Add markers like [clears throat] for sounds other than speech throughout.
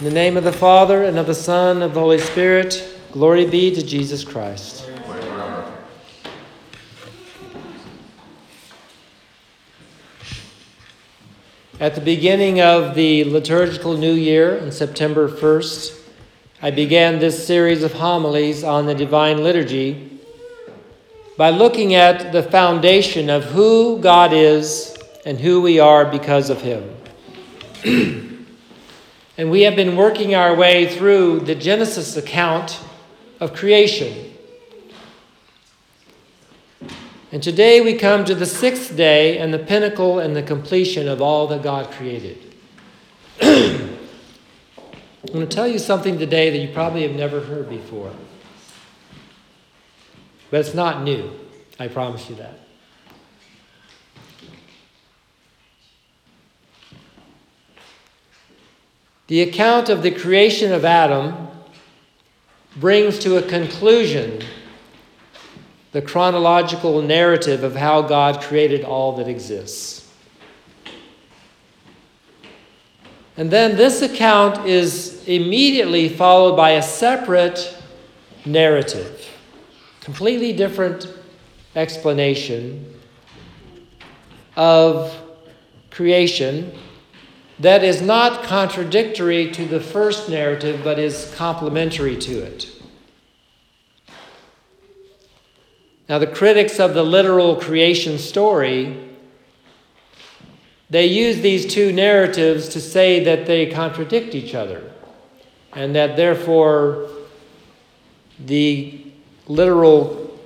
In the name of the Father, and of the Son, and of the Holy Spirit, glory be to Jesus Christ. At the beginning of the liturgical new year, on September 1st, I began this series of homilies on the Divine Liturgy by looking at the foundation of who God is and who we are because of Him. [clears throat] And we have been working our way through the Genesis account of creation. And today we come to the sixth day and the pinnacle and the completion of all that God created. [clears throat] I'm going to tell you something today that you probably have never heard before. But it's not new. I promise you that. The account of the creation of Adam brings to a conclusion the chronological narrative of how God created all that exists. And then this account is immediately followed by a separate narrative, completely different explanation of creation that is not contradictory to the first narrative, but is complementary to it. Now, the critics of the literal creation story, they use these two narratives to say that they contradict each other, and that therefore the literal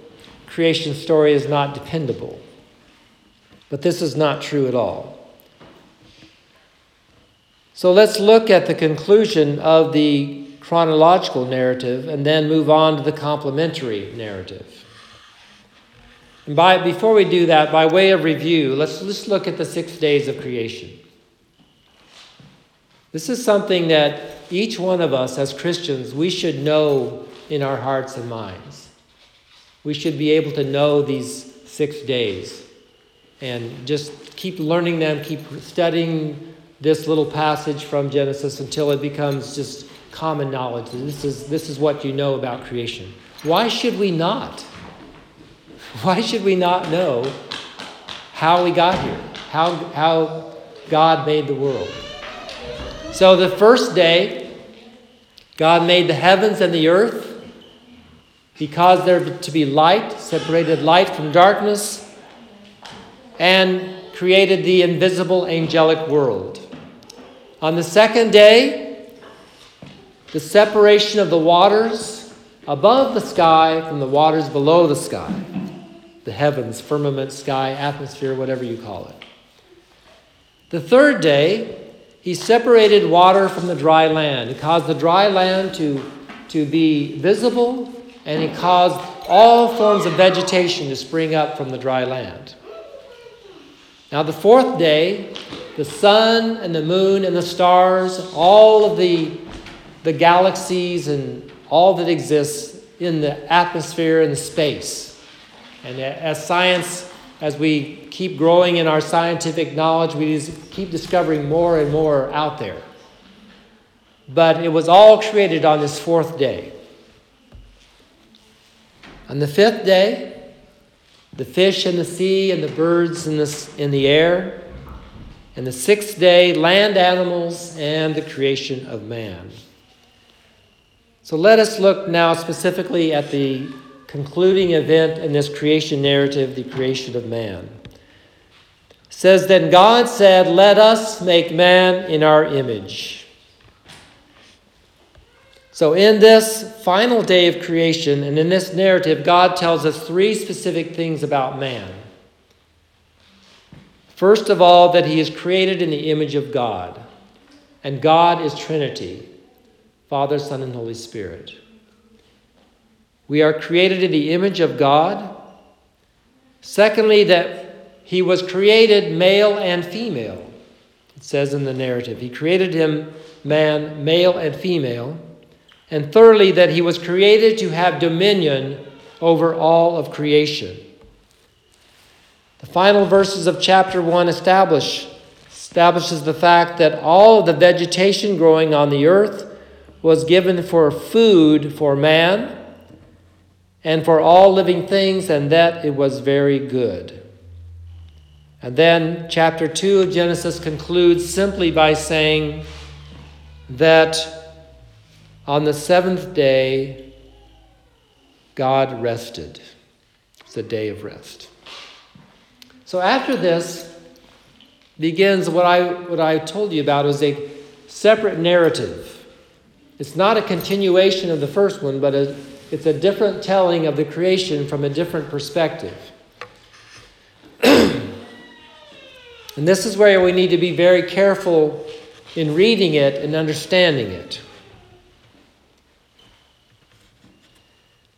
creation story is not dependable. But this is not true at all. So let's look at the conclusion of the chronological narrative and then move on to the complementary narrative. And by, before we do that, by way of review, let's just look at the six days of creation. This is something that each one of us as Christians, we should know in our hearts and minds. We should be able to know these six days and just keep learning them, keep studying this little passage from Genesis until it becomes just common knowledge. This is, this is what you know about creation. Why should we not? Why should we not know how we got here? How, how God made the world? So, the first day, God made the heavens and the earth. because there to be light, separated light from darkness, and created the invisible angelic world. On the second day, the separation of the waters above the sky from the waters below the sky, the heavens, firmament, sky, atmosphere, whatever you call it. The third day, he separated water from the dry land. He caused the dry land to, to be visible, and he caused all forms of vegetation to spring up from the dry land. Now, the fourth day, the sun and the moon and the stars, all of the, the galaxies and all that exists in the atmosphere and the space. And as science, as we keep growing in our scientific knowledge, we keep discovering more and more out there. But it was all created on this fourth day. On the fifth day, the fish in the sea and the birds in the, in the air, and the sixth day, land animals and the creation of man. So let us look now specifically at the concluding event in this creation narrative, the creation of man. It says, Then God said, Let us make man in our image. So, in this final day of creation and in this narrative, God tells us three specific things about man. First of all, that he is created in the image of God, and God is Trinity Father, Son, and Holy Spirit. We are created in the image of God. Secondly, that he was created male and female. It says in the narrative, he created him man, male and female. And thirdly, that he was created to have dominion over all of creation. Final verses of chapter 1 establish establishes the fact that all of the vegetation growing on the earth was given for food for man and for all living things, and that it was very good. And then chapter 2 of Genesis concludes simply by saying that on the seventh day, God rested. It's a day of rest. So after this begins what I, what I told you about is a separate narrative. It's not a continuation of the first one, but a, it's a different telling of the creation from a different perspective. [clears throat] and this is where we need to be very careful in reading it and understanding it.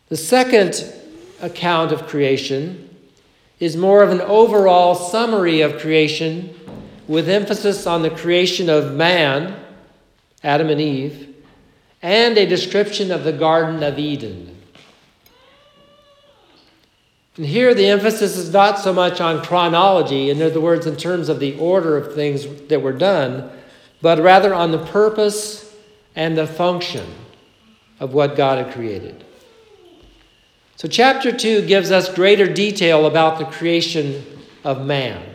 The second account of creation is more of an overall summary of creation with emphasis on the creation of man, Adam and Eve, and a description of the Garden of Eden. And here the emphasis is not so much on chronology, in other words, in terms of the order of things that were done, but rather on the purpose and the function of what God had created. So, chapter 2 gives us greater detail about the creation of man.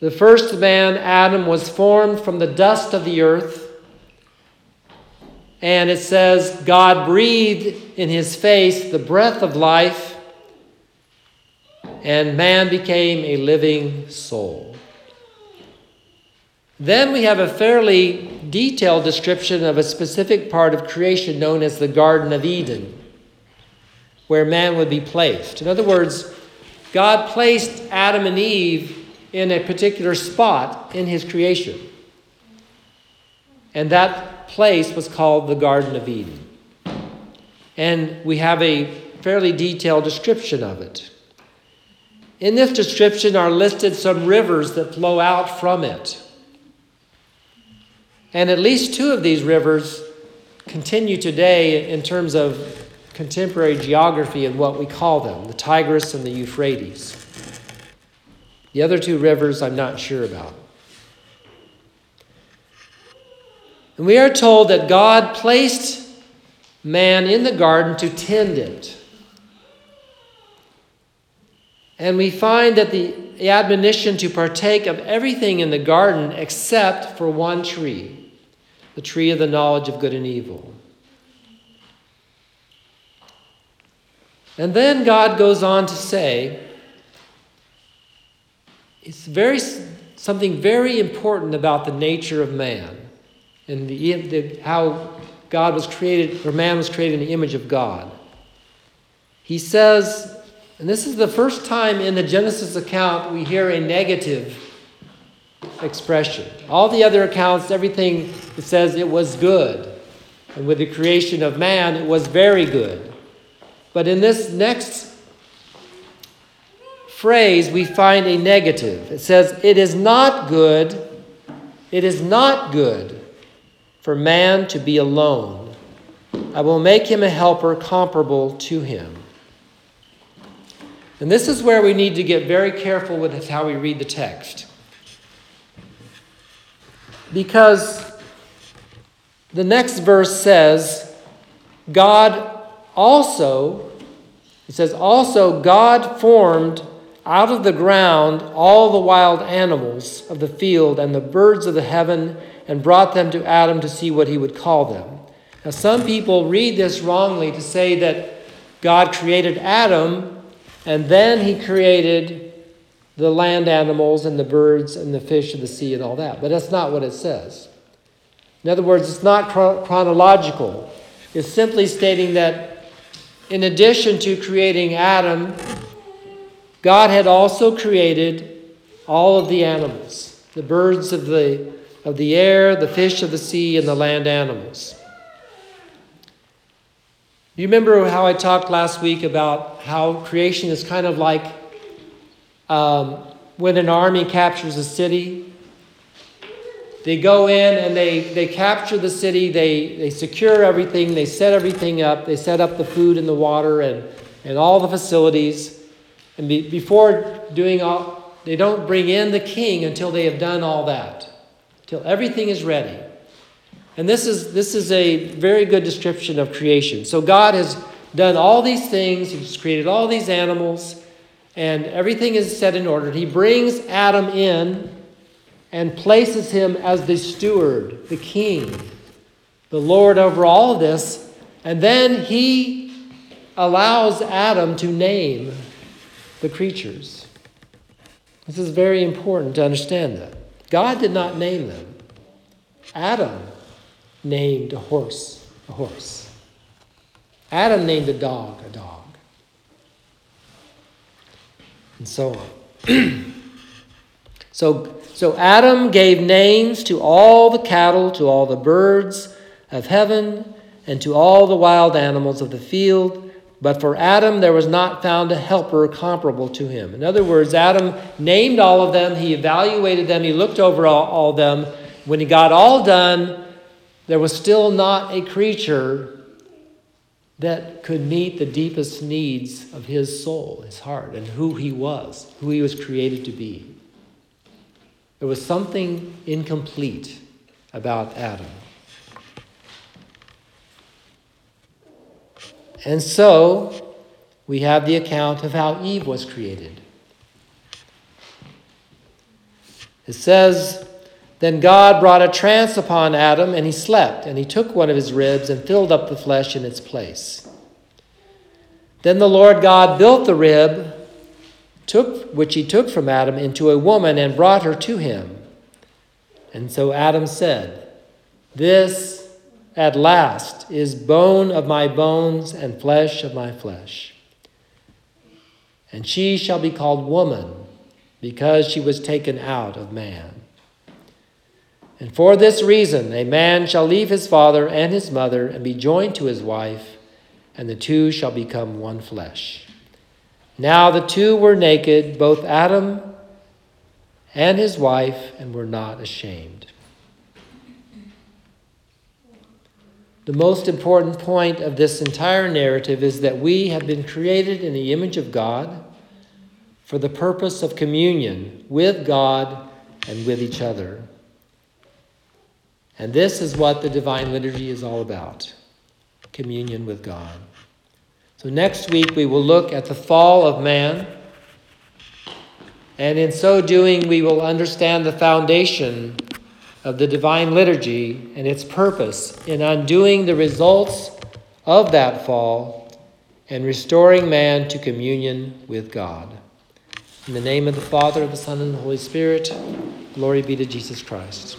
The first man, Adam, was formed from the dust of the earth. And it says, God breathed in his face the breath of life, and man became a living soul. Then we have a fairly detailed description of a specific part of creation known as the Garden of Eden where man would be placed. In other words, God placed Adam and Eve in a particular spot in his creation. And that place was called the Garden of Eden. And we have a fairly detailed description of it. In this description are listed some rivers that flow out from it. And at least two of these rivers continue today in terms of contemporary geography and what we call them the Tigris and the Euphrates. The other two rivers, I'm not sure about. And we are told that God placed man in the garden to tend it. And we find that the admonition to partake of everything in the garden except for one tree, the tree of the knowledge of good and evil. And then God goes on to say, it's very something very important about the nature of man and the, the, how God was created, or man was created in the image of God. He says, and this is the first time in the Genesis account we hear a negative expression. All the other accounts, everything says it was good. And with the creation of man, it was very good. But in this next phrase, we find a negative. It says, It is not good, it is not good for man to be alone. I will make him a helper comparable to him. And this is where we need to get very careful with how we read the text. Because the next verse says, God also, it says, also God formed out of the ground all the wild animals of the field and the birds of the heaven and brought them to Adam to see what he would call them. Now, some people read this wrongly to say that God created Adam and then he created the land animals and the birds and the fish of the sea and all that. But that's not what it says. In other words, it's not chronological. It's simply stating that in addition to creating Adam, God had also created all of the animals the birds of the, of the air, the fish of the sea, and the land animals. You remember how I talked last week about how creation is kind of like um, when an army captures a city they go in and they, they capture the city, they, they secure everything, they set everything up, they set up the food and the water and, and all the facilities. And be, before doing all, they don't bring in the king until they have done all that, till everything is ready. And this is, this is a very good description of creation. So God has done all these things, He's created all these animals, and everything is set in order. He brings Adam in and places him as the steward, the king, the Lord over all this. And then he allows Adam to name the creatures. This is very important to understand that. God did not name them. Adam named a horse a horse. Adam named a dog a dog. And so on. [clears throat] so, so Adam gave names to all the cattle, to all the birds of heaven, and to all the wild animals of the field but for Adam, there was not found a helper comparable to him. In other words, Adam named all of them, he evaluated them, he looked over all, all of them. When he got all done, there was still not a creature that could meet the deepest needs of his soul, his heart, and who he was, who he was created to be. There was something incomplete about Adam. And so we have the account of how Eve was created. It says, Then God brought a trance upon Adam, and he slept, and he took one of his ribs and filled up the flesh in its place. Then the Lord God built the rib, took, which he took from Adam, into a woman and brought her to him. And so Adam said, This at last is bone of my bones and flesh of my flesh. And she shall be called woman, because she was taken out of man. And for this reason, a man shall leave his father and his mother and be joined to his wife, and the two shall become one flesh. Now the two were naked, both Adam and his wife, and were not ashamed. The most important point of this entire narrative is that we have been created in the image of God for the purpose of communion with God and with each other. And this is what the Divine Liturgy is all about communion with God. So, next week we will look at the fall of man. And in so doing, we will understand the foundation of the Divine Liturgy and its purpose in undoing the results of that fall and restoring man to communion with God. In the name of the Father, the Son, and the Holy Spirit, glory be to Jesus Christ.